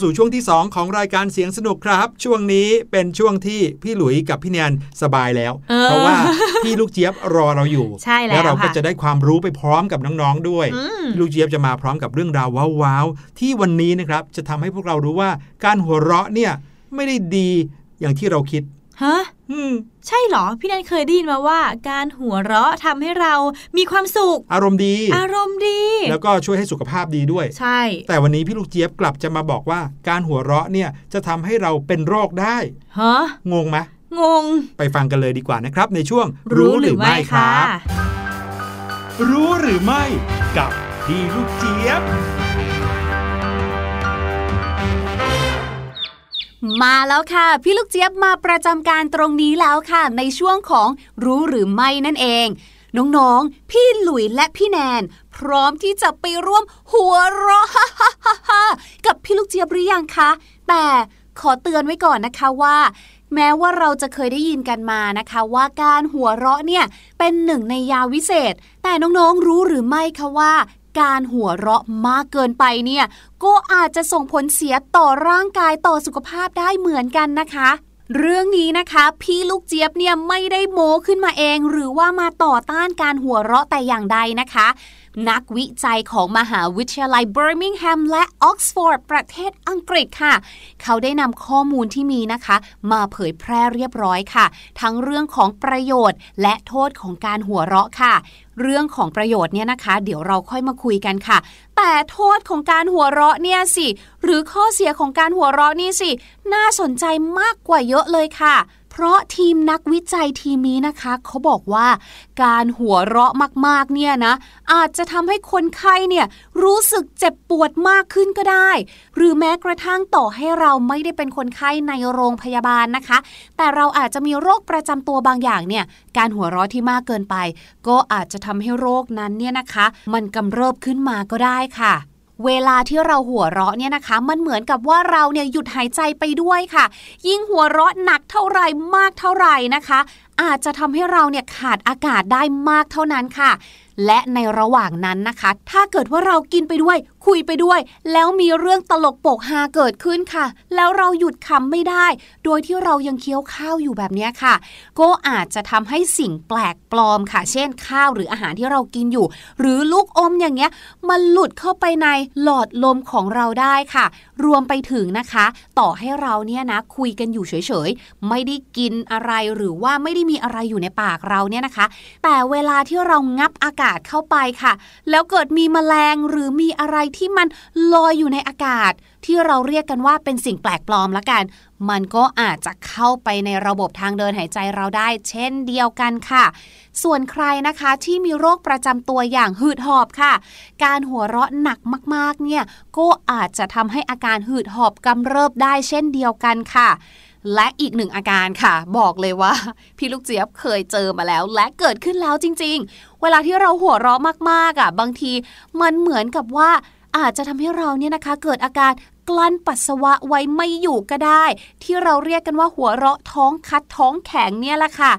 สู่ช่วงที่ 2 ของรายการเสียงสนุกครับ ช่วงนี้เป็นช่วงที่พี่หลุยกับพี่แนนสบายแล้วเออเพราะว่าพี่ลูกเจี๊ยบรอเราอยู่ใช่แล้วเราก็ค่ะจะได้ความรู้ไปพร้อมกับน้องๆด้วยอืมพี่ลูกเจี๊ยบจะมาพร้อมกับเรื่องราวว้าวๆที่วันนี้นะครับจะทำให้พวกเรารู้ว่าการหัวเราะเนี่ยไม่ได้ดีอย่างที่เราคิดฮะ อืม ใช่เหรอ พี่แนนเคยได้ยินมาว่า การหัวเราะทำให้เรามีความสุข อารมณ์ดี อารมณ์ดี แล้วก็ช่วยให้สุขภาพดีด้วย ใช่ แต่วันนี้พี่ลูกเจี๊ยบกลับจะมาบอกว่า การหัวเราะเนี่ยจะทำให้เราเป็นโรคได้ฮะงงไหมงง ไปฟังกันเลยดีกว่านะครับ ในช่วง รู้หรือไม่คะรู้หรือไม่ กับพี่ลูกเจี๊ยบ มาแล้วค่ะ พี่ลูกเจี๊ยบมาประจำการตรงนี้แล้วค่ะ ในช่วงของรู้หรือไม่นั่นเอง น้องๆ พี่หลุยและพี่แนน พร้อมที่จะไปร่วมหัวเราะกับพี่ลูกเจี๊ยบหรือยังคะ แต่ขอเตือนไว้ก่อนนะคะว่า แม้ว่าเราจะเคยได้ยินกันมานะคะ ว่าการหัวเราะเนี่ยเป็นหนึ่งในยาวิเศษ แต่น้องๆรู้หรือไม่คะว่า การหัวเราะมากเกินไปเนี่ย ก็อาจจะส่งผลเสียต่อร่างกายต่อสุขภาพได้เหมือนกันนะคะเรื่องนี้นะคะ พี่ลูกเจี๊ยบเนี่ยไม่ได้โม้ขึ้นมาเอง หรือว่ามาต่อต้านการหัวเราะแต่อย่างใดนะคะ นักวิจัยของมหาวิทยาลัยเบอร์มิงแฮมและออกซฟอร์ดประเทศอังกฤษค่ะ เขาได้นำข้อมูลที่มีนะคะ มาเผยแพร่เรียบร้อยค่ะ ทั้งเรื่องของประโยชน์ และโทษของการหัวเราะค่ะ เรื่องของประโยชน์เนี่ยนะคะ เดี๋ยวเราค่อยมาคุยกันค่ะ แต่โทษของการหัวเราะเนี่ยสิ หรือข้อเสียของการหัวเราะนี่สิ น่าสนใจมากกว่าเยอะเลยค่ะ ราะทีมนักวิจัยทีมนี้นะคะเขาบอกว่าการหัวเราะมากๆเนี่ยนะอาจจะทำให้คนไข้เนี่ยรู้สึกเจ็บปวดมากขึ้นก็ได้ หรือแม้กระทั่งต่อให้เราไม่ได้เป็นคนไข้ในโรงพยาบาลนะคะ แต่เราอาจจะมีโรคประจำตัวบางอย่างเนี่ยการหัวเราะที่มากเกินไป ก็อาจจะทำให้โรคนั้นเนี่ยนะคะ มันกำเริบขึ้นมาก็ได้ค่ะ เวลาที่เราหัวเราะเนี่ยนะคะ มันเหมือนกับว่าเราเนี่ยหยุดหายใจไปด้วยค่ะ ยิ่งหัวเราะหนักเท่าไหร่มากเท่าไหร่นะคะ อาจจะทำให้เราเนี่ยขาดอากาศได้มากเท่านั้นค่ะ และในระหว่างนั้นนะคะ ถ้าเกิดว่าเรากินไปด้วยคุยไปด้วย แล้วมีเรื่องตลกโปกฮาเกิดขึ้นค่ะ แล้วเราหยุดคำไม่ได้ โดยที่เรายังเคี้ยวข้าวอยู่แบบนี้ค่ะ ก็อาจจะทำให้สิ่งแปลกปลอมค่ะ เช่นข้าวหรืออาหารที่เรากินอยู่ หรือลูกอมอย่างเงี้ย มันหลุดเข้าไปในหลอดลมของเราได้ค่ะ รวมไปถึงนะคะ ต่อให้เราเนี่ยนะคุยกันอยู่เฉยๆ ไม่ได้กินอะไรหรือว่าไม่ได้มีอะไรอยู่ในปากเราเนี่ยนะคะ แต่เวลาที่เรางับอากาศเข้าไปค่ะ แล้วเกิดมีแมลงหรือมีอะไรที่มันลอยอยู่ในอากาศ ที่เราเรียกกันว่าเป็นสิ่งแปลกปลอมละกัน มันก็อาจจะเข้าไปในระบบทางเดินหายใจเราได้ เช่นเดียวกันค่ะ ส่วนใครนะคะที่มีโรคประจำตัวอย่างหืดหอบค่ะ การหัวเราะหนักมากๆเนี่ยก็อาจจะทำให้อาการหืดหอบกำเริบได้เช่นเดียวกันค่ะและอีกหนึ่งอาการค่ะ บอกเลยว่า พี่ลูกเจี๊ยบเคยเจอมาแล้ว และเกิดขึ้นแล้วจริง ๆ เวลาที่เราหัวเราะมากๆอะ บางทีมันเหมือนกับว่า อาจจะทำให้เราเนี่ยนะคะเกิดอาการกลั้นปัสสาวะไว้ไม่อยู่ก็ได้ ที่เราเรียกกันว่าหัวเราะท้องคัดท้องแข็งเนี่ยแหละค่ะ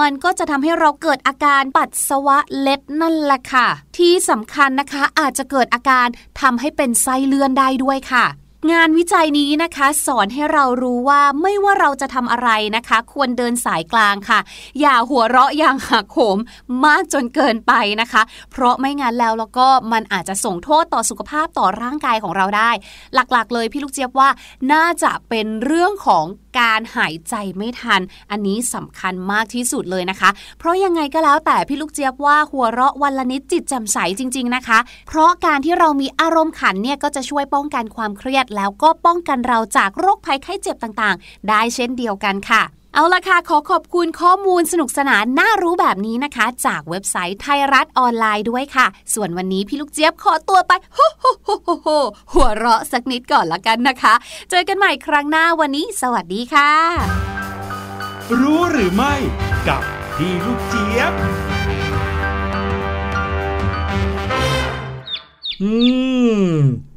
มันก็จะทำให้เราเกิดอาการปัสสาวะเล็ดนั่นแหละค่ะ ที่สำคัญนะคะอาจจะเกิดอาการทำให้เป็นไส้เลื่อนได้ด้วยค่ะ งานวิจัยนี้นะคะ สอนให้เรารู้ว่าไม่ว่าเราจะทำอะไรนะคะ ควรเดินสายกลางค่ะ อย่าหัวเราะอย่างหักโหมมากจนเกินไปนะคะ เพราะไม่งั้นแล้วแล้วก็มันอาจจะส่งโทษต่อสุขภาพต่อร่างกายของเราได้ หลักๆ เลยพี่ลูกเจี๊ยบว่าน่าจะเป็นเรื่องของ การหายใจไม่ทัน อันนี้สำคัญมากที่สุดเลยนะคะ เพราะยังไงก็แล้วแต่พี่ลูกเจี๊ยบว่าหัวเราะวันละนิดจิตแจ่มใสจริง ๆนะคะ เพราะการที่เรามีอารมณ์ขันเนี่ยก็จะช่วยป้องกันความเครียดแล้วก็ป้องกันเราจากโรคภัยไข้เจ็บต่างๆ ได้เช่นเดียวกันค่ะ เอาละค่ะ ขอขอบคุณข้อมูลสนุกสนานน่ารู้แบบนี้นะคะ จากเว็บไซต์ไทยรัฐออนไลน์ด้วยค่ะ ส่วนวันนี้พี่ลูกเจี๊ยบขอตัวไปฮฮฮหัวเราะสักนิดก่อนละกันนะคะ เจอกันใหม่ครั้งหน้าวันนี้ สวัสดีค่ะ รู้หรือไม่กับพี่ลูกเจี๊ยบ อืม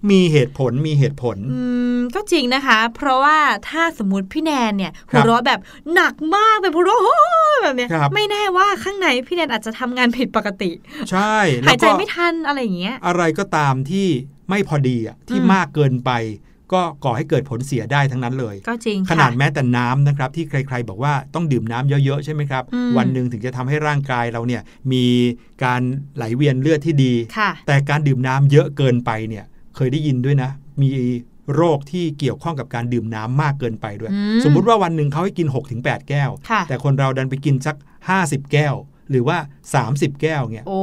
มีเหตุผลมีเหตุผล อืม ก็จริงนะคะ เพราะว่าถ้าสมมติพี่แนนเนี่ยครัหับวเราะแบบหนักมากแบบหัวเราะโอ้แบบเนี้ยครับไม่แน่ว่าข้างในพี่แนนอาจจะทำงานผิดปกติ ใช่หาแล้วยใจก็ไม่ทันอะไรอย่างเงี้ย อะไรก็ตามที่ไม่พอดีอะที่อืมมากเกินไป ก็ก่อให้เกิดผลเสียได้ทั้งนั้นเลย ก็จริงขนาดค่ะแม้แต่น้ำนะครับที่ใคร ๆ บอกว่าต้องดื่มน้ำเยอะๆใช่ไหมครับอืมวันหนึ่งถึงจะทำให้ร่างกายเราเนี่ยมีการไหลเวียนเลือดที่ดีค่ะแต่การดื่มน้ำเยอะเกินไปเนี่ยเคยได้ยินด้วยนะ มีโรคที่เกี่ยวข้องกับการดื่มน้ำมากเกินไปด้วยอืมสมมุติว่าวันหนึ่งเขาให้กิน 6-8 แก้วค่ะแต่คนเราดันไปกินสัก 50 แก้ว หรือว่า 30 แก้วเนี่ยโอ้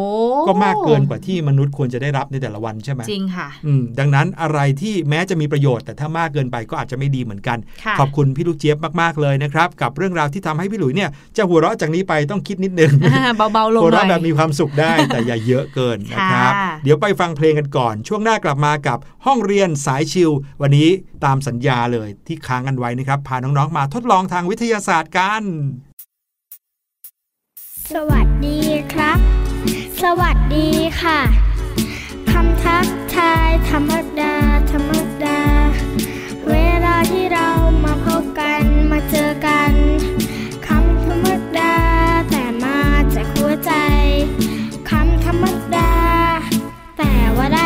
ก็มากเกินกว่าที่มนุษย์ควรจะได้รับในแต่ละวันใช่ไหมจริงค่ะอืมดังนั้นอะไรที่แม้จะมีประโยชน์แต่ถ้ามากเกินไปก็อาจจะไม่ดีเหมือนกันค่ะขอบคุณพี่ลูกเจี๊ยบมากๆเลยนะครับ กับเรื่องราวที่ทำให้พี่หลุยเนี่ยจะหัวเราะจากนี้ไปต้องคิดนิดนึงอ่าเบาๆลงหัวหน่เราะอยแบบมีความสุขได้แต่อย่าเยอะเกินนะครับค่ะเดี๋ยวไปฟังเพลงกันก่อน ช่วงหน้ากลับมากับห้องเรียนสายชิลวันนี้ตามสัญญาเลยที่ค้างกันไว้นะครับพาน้องๆมาทดลองทางวิทยาศาสตร์กัน สวัสดีครับ สวัสดีค่ะคำทักทายธรรมดา ธรรมดา เวลาที่เรามาพบกันมาเจอกันคำธรรมดา แต่มาจากหัวใจคำธรรมดา แต่ว่าได้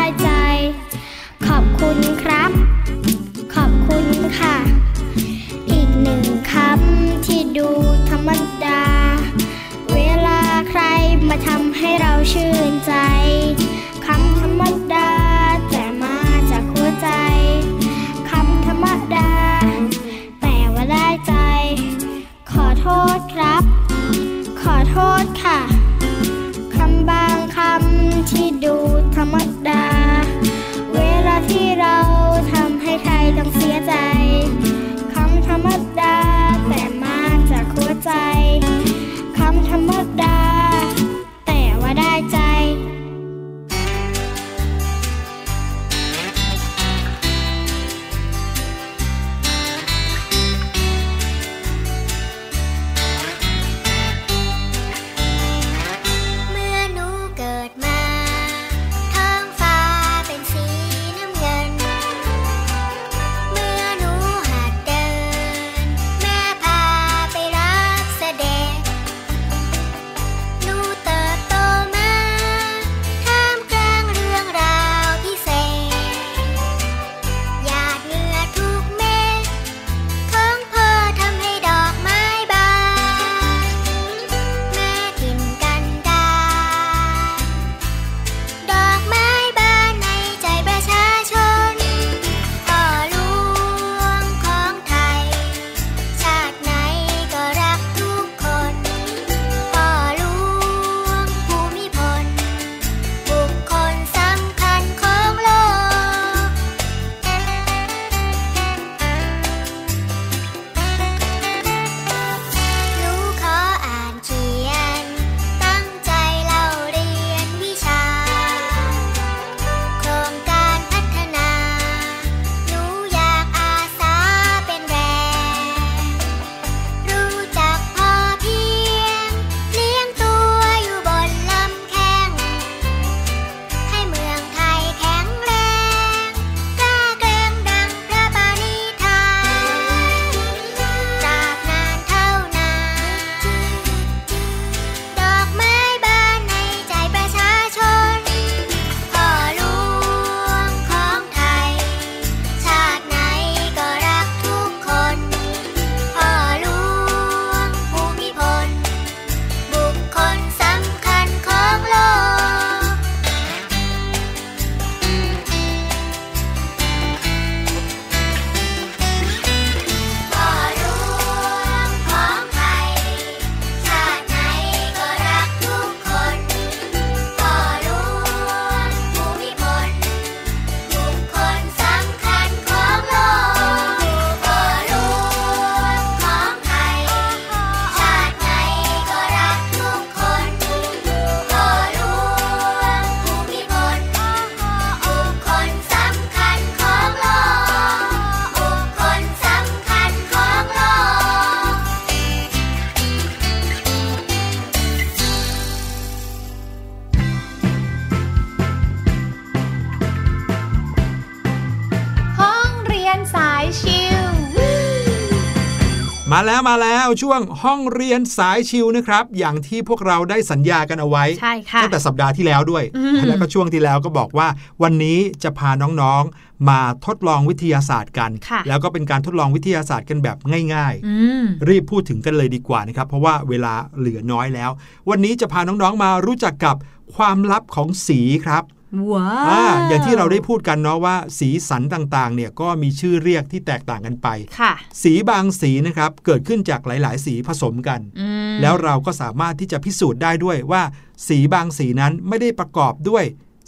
แล้วมาแล้วช่วงห้องเรียนสายชิวนะครับ อย่างที่พวกเราได้สัญญากันเอาไว้ใช่ค่ะตั้งแต่สัปดาห์ที่แล้วด้วยอืมแล้วก็ช่วงที่แล้วก็บอกว่า วันนี้จะพาน้องๆ มาทดลองวิทยาศาสตร์กันค่ะแล้วก็เป็นการทดลองวิทยาศาสตร์กันแบบง่ายอืมๆรีบพูดถึงกันเลยดีกว่านะครับ เพราะว่าเวลาเหลือน้อยแล้ว วันนี้จะพาน้องๆมารู้จักกับความลับของสีครับ ว้าอ่าวอย่างที่เราได้พูดกันเนาะว่า สีสันต่างๆ เนี่ยก็มีชื่อเรียกที่แตกต่างกันไปค่ะสีบางสีนะครับเกิดขึ้นจากหลาย ๆ สีผสมกันอืมแล้วเราก็สามารถที่จะพิสูจน์ได้ด้วยว่า สีบางสีนั้นไม่ได้ประกอบด้วย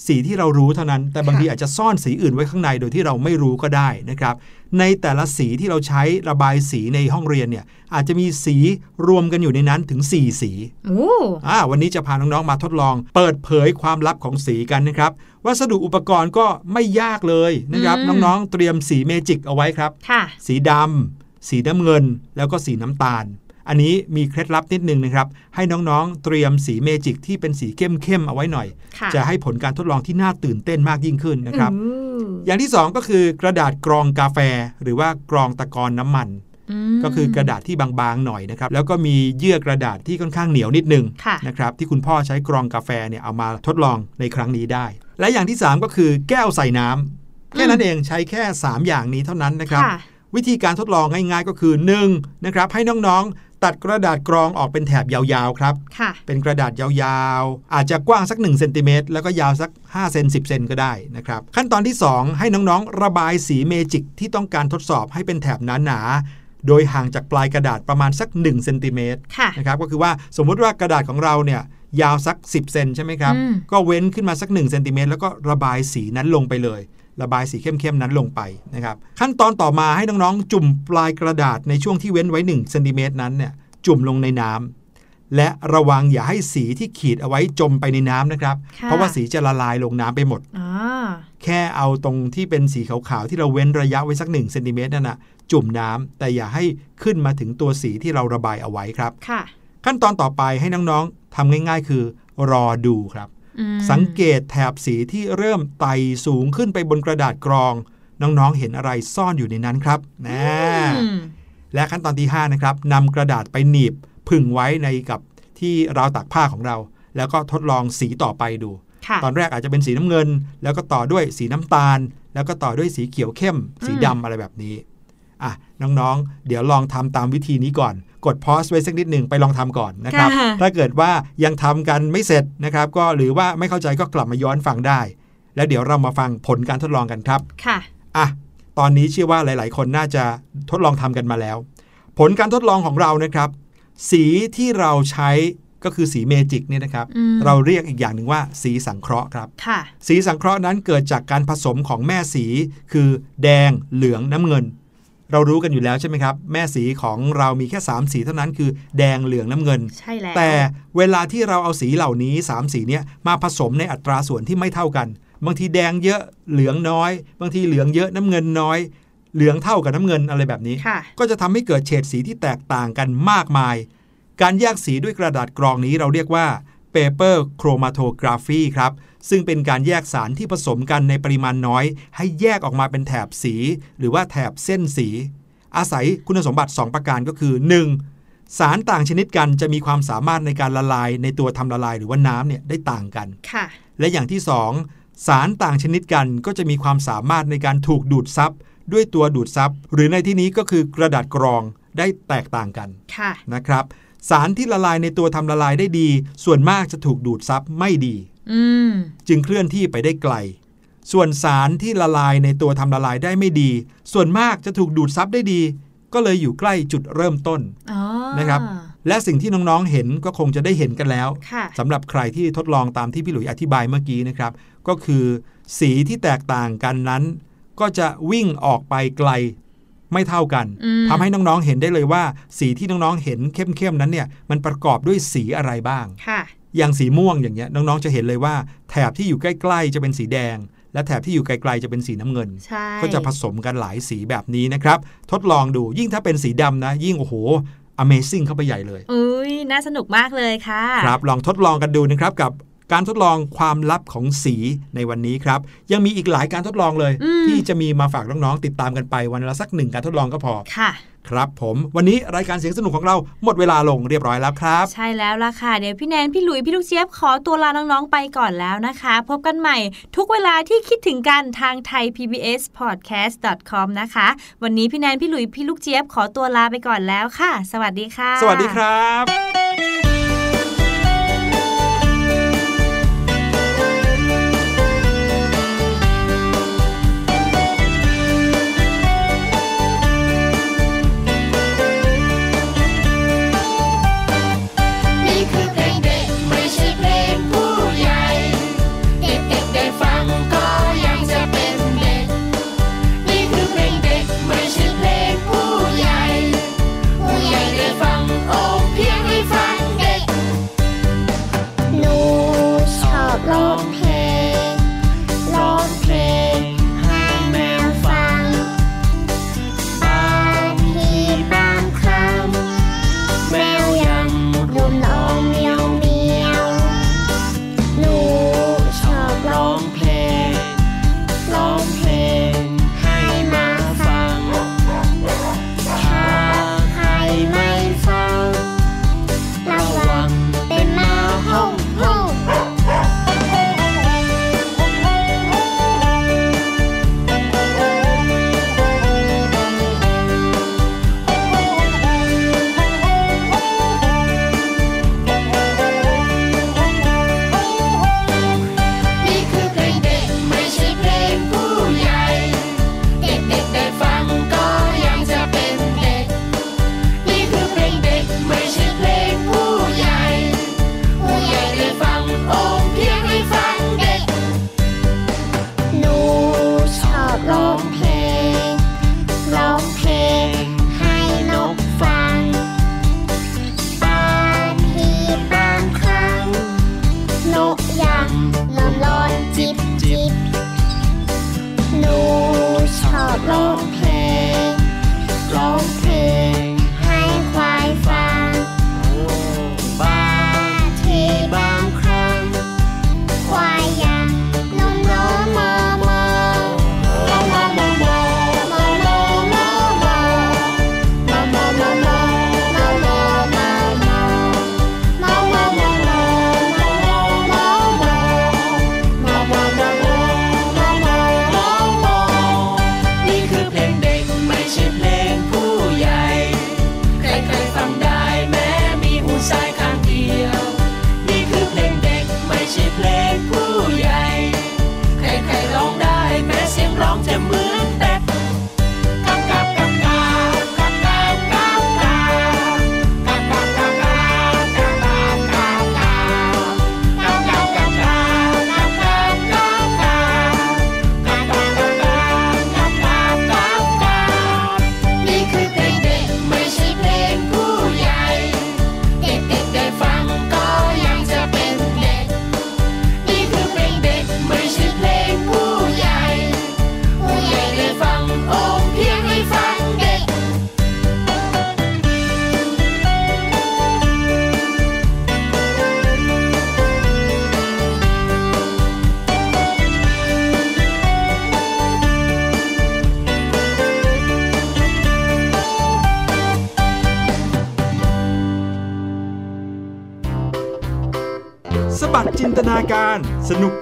สีที่เรารู้เท่านั้น แต่บางทีอาจจะซ่อนสีอื่นไว้ข้างในโดยที่เราไม่รู้ก็ได้นะครับ ในแต่ละสีที่เราใช้ระบายสีในห้องเรียนเนี่ยอาจจะมีสีรวมกันอยู่ในนั้นถึง 4 สีโอ้อ่าวันนี้จะพาน้องๆมาทดลอง เปิดเผยความลับของสีกันนะครับ วัสดุอุปกรณ์ก็ไม่ยากเลยนะครับ น้องๆเตรียมสีเมจิกเอาไว้ครับค่ะสีดำสีน้ำเงินแล้วก็สีน้ำตาล อันนี้มีเคล็ดลับนิดนึงนะครับ ให้น้องๆ เตรียมสีเมจิกที่เป็นสีเข้มๆเอาไว้หน่อยค่ะจะให้ผลการทดลองที่น่าตื่นเต้นมากยิ่งขึ้นนะครับอืมอย่างที่ 2 ก็คือกระดาษกรองกาแฟ หรือว่ากรองตะกอนน้ำมันก็คือกระดาษที่บางๆหน่อยนะครับ แล้วก็มีเยื่อกระดาษที่ค่อนข้างเหนียวนิดนึงค่ะนะครับที่คุณพ่อใช้กรองกาแฟเนี่ยเอามาทดลองในครั้งนี้ได้ และอย่างที่ 3 ก็คือแก้วใส่น้ำแค่นั้นเองใช้แค่ 3 อย่างนี้เท่านั้นนะครับค่ะวิธีการทดลองง่ายๆก็คือ1นะครับให้น้องๆ ตัดกระดาษกรองออกเป็นแถบยาวๆครับค่ะเป็นกระดาษยาวๆ อาจจะกว้างสัก1เซนติเมตรแล้วก็ยาวสัก5เซน10เซนก็ได้นะครับ ขั้นตอนที่ 2 ให้น้องๆ ระบายสีเมจิกที่ต้องการทดสอบให้เป็นแถบหนาๆ โดยห่างจากปลายกระดาษประมาณสัก1เซนติเมตรค่ะนะครับก็คือว่าสมมุติว่ากระดาษของเราเนี่ยยาวสัก 10เซนใช่ไหมครับอืมก็เว้นขึ้นมาสัก1เซนติเมตรแล้วก็ระบายสีนั้นลงไปเลย ระบายสีเข้มๆนั้นลงไปนะครับขั้นตอนต่อมาให้น้องๆ จุ่มปลายกระดาษในช่วงที่เว้นไว้1เซนติเมตรนั้นเนี่ยจุ่มลงในน้ำและระวังอย่าให้สีที่ขีดเอาไว้จมไปในน้ำนะครับค่ะเพราะว่าสีจะละลายลงน้ำไปหมดอ่าแค่เอาตรงที่เป็นสีขาวๆที่เราเว้นระยะไว้สัก1เซนติเมตรนั่นนะจุ่มน้ำแต่อย่าให้ขึ้นมาถึงตัวสีที่เราระบายเอาไว้ครับค่ะขั้นตอนต่อไปให้น้องๆทำง่าย ๆ คือ รอดูครับอืม สังเกตแถบสีที่เริ่มไต่สูงขึ้นไปบนกระดาษกรอง น้องๆเห็นอะไรซ่อนอยู่ในนั้นครับนะอืมและขั้นตอนที่ 5 นะครับนำกระดาษไปหนีบผึ่งไว้ในกับที่ราวตากผ้าของเรา แล้วก็ทดลองสีต่อไปดูค่ะตอนแรกอาจจะเป็นสีน้ำเงิน แล้วก็ต่อด้วยสีน้ำตาล แล้วก็ต่อด้วยสีเขียวเข้ม สีดำอะไรแบบนี้อะน้องๆ เดี๋ยวลองทำตามวิธีนี้ก่อน กดพอสไว้สักนิดหนึ่งไปลองทำก่อนนะครับค่ะถ้าเกิดว่ายังทำกันไม่เสร็จนะครับ ก็หรือว่าไม่เข้าใจก็กลับมาย้อนฟังได้ แล้วเดี๋ยวเรามาฟังผลการทดลองกันครับ ค่ะ อะ ตอนนี้เชื่อว่าหลาย ๆ คนน่าจะทดลองทำกันมาแล้ว ผลการทดลองของเรานะครับ สีที่เราใช้ก็คือสีเมจิกเนี่ยนะครับอืมเราเรียกอีกอย่างหนึ่งว่า สีสังเคราะห์ครับค่ะสีสังเคราะห์นั้นเกิดจากการผสมของแม่สี คือแดง เหลืองน้ำเงิน เรารู้กันอยู่แล้วใช่ไหมครับ แม่สีของเรามีแค่ 3 สีเท่านั้นคือแดงเหลืองน้ำเงิน ใช่แล้วแต่เวลาที่เราเอาสีเหล่านี้ 3 สีเนี้ยมาผสมในอัตราส่วนที่ไม่เท่ากัน บางทีแดงเยอะเหลืองน้อย บางทีเหลืองเยอะน้ำเงินน้อย เหลืองเท่ากับน้ำเงินอะไรแบบนี้ค่ะก็จะทำให้เกิดเฉดสีที่แตกต่างกันมากมาย การแยกสีด้วยกระดาษกรองนี้เราเรียกว่า paper chromatography ครับ ซึ่งเป็นการแยกสารที่ผสมกันในปริมาณน้อย ให้แยกออกมาเป็นแถบสี หรือว่าแถบเส้นสี อาศัยคุณสมบัติ 2 ประการก็คือ 1. สารต่างชนิดกันจะมีความสามารถในการละลายในตัวทำละลายหรือว่าน้ำเนี่ยได้ต่างกันค่ะและอย่างที่ 2 สารต่างชนิดกันก็จะมีความสามารถในการถูกดูดซับด้วยตัวดูดซับหรือในที่นี้ก็คือกระดาษกรองได้แตกต่างกันค่ะนะครับ สารที่ละลายในตัวทำละลายได้ดี ส่วนมากจะถูกดูดซับไม่ดีอืมจึงเคลื่อนที่ไปได้ไกล ส่วนสารที่ละลายในตัวทำละลายได้ไม่ดี ส่วนมากจะถูกดูดซับได้ดี ก็เลยอยู่ใกล้จุดเริ่มต้นอ๋อนะครับ และสิ่งที่น้องๆเห็นก็คงจะได้เห็นกันแล้วค่ะสำหรับใครที่ทดลองตามที่พี่หลุยอธิบายเมื่อกี้นะครับ ก็คือ สีที่แตกต่างกันนั้น ก็จะวิ่งออกไปไกล ไม่เท่ากันอืมทำให้น้องๆเห็นได้เลยว่า สีที่น้องๆเห็นเข้มๆนั้นเนี่ยมันประกอบด้วยสีอะไรบ้างค่ะอย่างสีม่วงอย่างเงี้ยน้องๆจะเห็นเลยว่า แถบที่อยู่ใกล้ ๆ จะเป็นสีแดง และแถบที่อยู่ไกลๆจะเป็นสีน้ำเงินใช่ก็จะผสมกันหลายสีแบบนี้นะครับ ทดลองดูยิ่งถ้าเป็นสีดำนะ ยิ่งโอ้โห Amazing เข้าไปใหญ่เลยอุ้ยน่าสนุกมากเลยค่ะ ครับลองทดลองกันดูนะครับกับ การทดลองความลับของสีในวันนี้ครับ ยังมีอีกหลายการทดลองเลย ที่จะมีมาฝากน้องๆติดตามกันไปวันละสักหนึ่งการทดลองก็พอค่ะครับผมวันนี้รายการเสียงสนุกของเราหมดเวลาลงเรียบร้อยแล้วครับ ใช่แล้วล่ะค่ะ เดี๋ยวพี่แนน พี่หลุย พี่ลูกเจี๊ยบขอตัวลาน้องๆไปก่อนแล้วนะคะ พบกันใหม่ ทุกเวลาที่คิดถึงกันทางไทย PBS podcast com นะคะ วันนี้พี่แนน พี่หลุย พี่ลูกเจี๊ยบขอตัวลาไปก่อนแล้วค่ะ สวัสดีค่ะ สวัสดีครับ